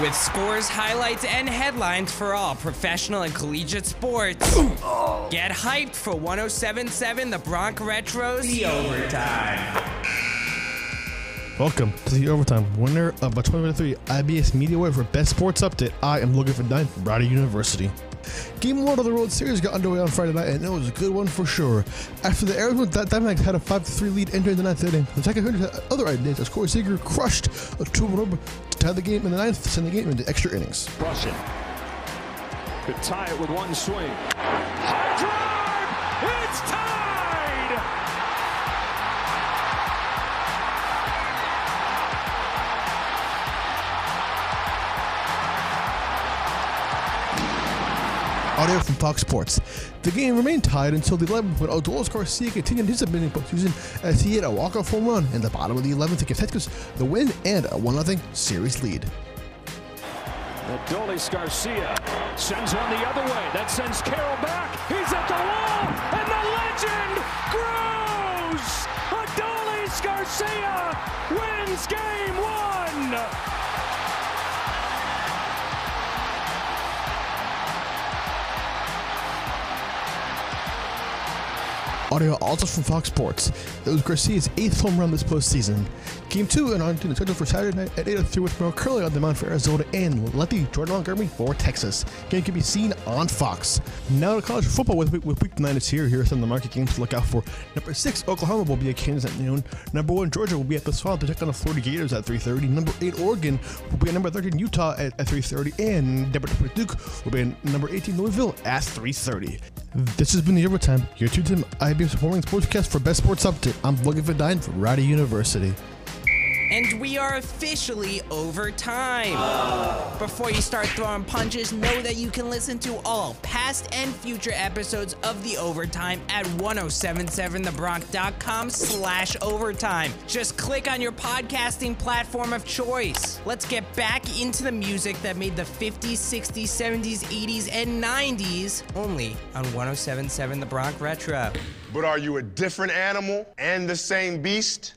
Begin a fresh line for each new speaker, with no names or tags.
With scores, highlights, and headlines for all professional and collegiate sports. Get hyped for 1077 The Bronx Retros The Overtime.
Welcome to the overtime winner of a 2023 IBS Media Award for Best Sports Update. I am Logan VanDine from Rider University. Game one of the World Series got underway on Friday night, and it was a good one for sure. After the Arizona Diamondbacks had a 5-3 lead entering the ninth inning, the second hundred had other ideas as Corey Seager crushed a two-run tie the game in the ninth, sending the game into extra innings.
Russian could tie it with one swing.
Audio from Fox Sports. The game remained tied until the 11th when Adolis Garcia continued his amazing postseason as he hit a walk-off home run in the bottom of the 11th to give Texas the win and a 1-0 series lead.
Adolis Garcia sends one the other way. That sends Carroll back. He's at the wall, and the legend grows. Adolis Garcia wins game one.
Audio also from Fox Sports. It was Garcia's eighth home run this postseason. Game two and on to the schedule for Saturday night at 8.03 with Merrill Kelly on the mound for Arizona and Lefty Jordan Montgomery for Texas. Game can be seen on Fox. Now to college football with, with week nine is here. Here are some of the market games to look out for. Number six, Oklahoma will be at Kansas at noon. Number one, Georgia will be at the Swamp to take on the Florida Gators at 3.30. Number eight, Oregon will be at number 13, Utah at, at 3.30. And number Duke will be at number 18, Louisville at 3.30. This has been the Overtime, your two-time IBS Morning Sportscast for Best Sports Update. I'm Logan VanDine from Rider University.
And we are officially over time. Before you start throwing punches, know that you can listen to all past and future episodes of The Overtime at 1077thebronx.com slash overtime. Just click on your podcasting platform of choice. Let's get back into the music that made the 50s, 60s, 70s, 80s, and 90s only on 1077 The Bronx Retro.
But are you a different animal and the same beast?